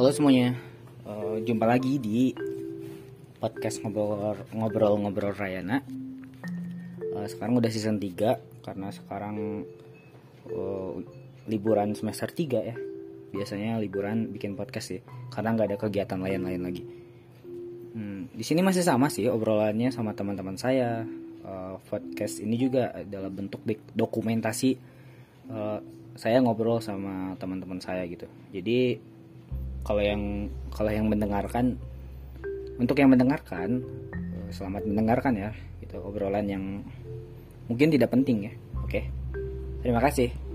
Halo semuanya, uh, jumpa lagi di podcast ngobrol ngobrol ngobrol Rayana. Uh, sekarang udah season 3 karena sekarang uh, liburan semester 3 ya. Biasanya liburan bikin podcast sih, karena nggak ada kegiatan lain-lain lagi. Hmm, di sini masih sama sih obrolannya sama teman-teman saya. Uh, podcast ini juga adalah bentuk dokumentasi uh, saya ngobrol sama teman-teman saya gitu. Jadi kalau yang kalau yang mendengarkan untuk yang mendengarkan uh, selamat mendengarkan ya gitu obrolan yang mungkin tidak penting ya. Oke. Terima kasih.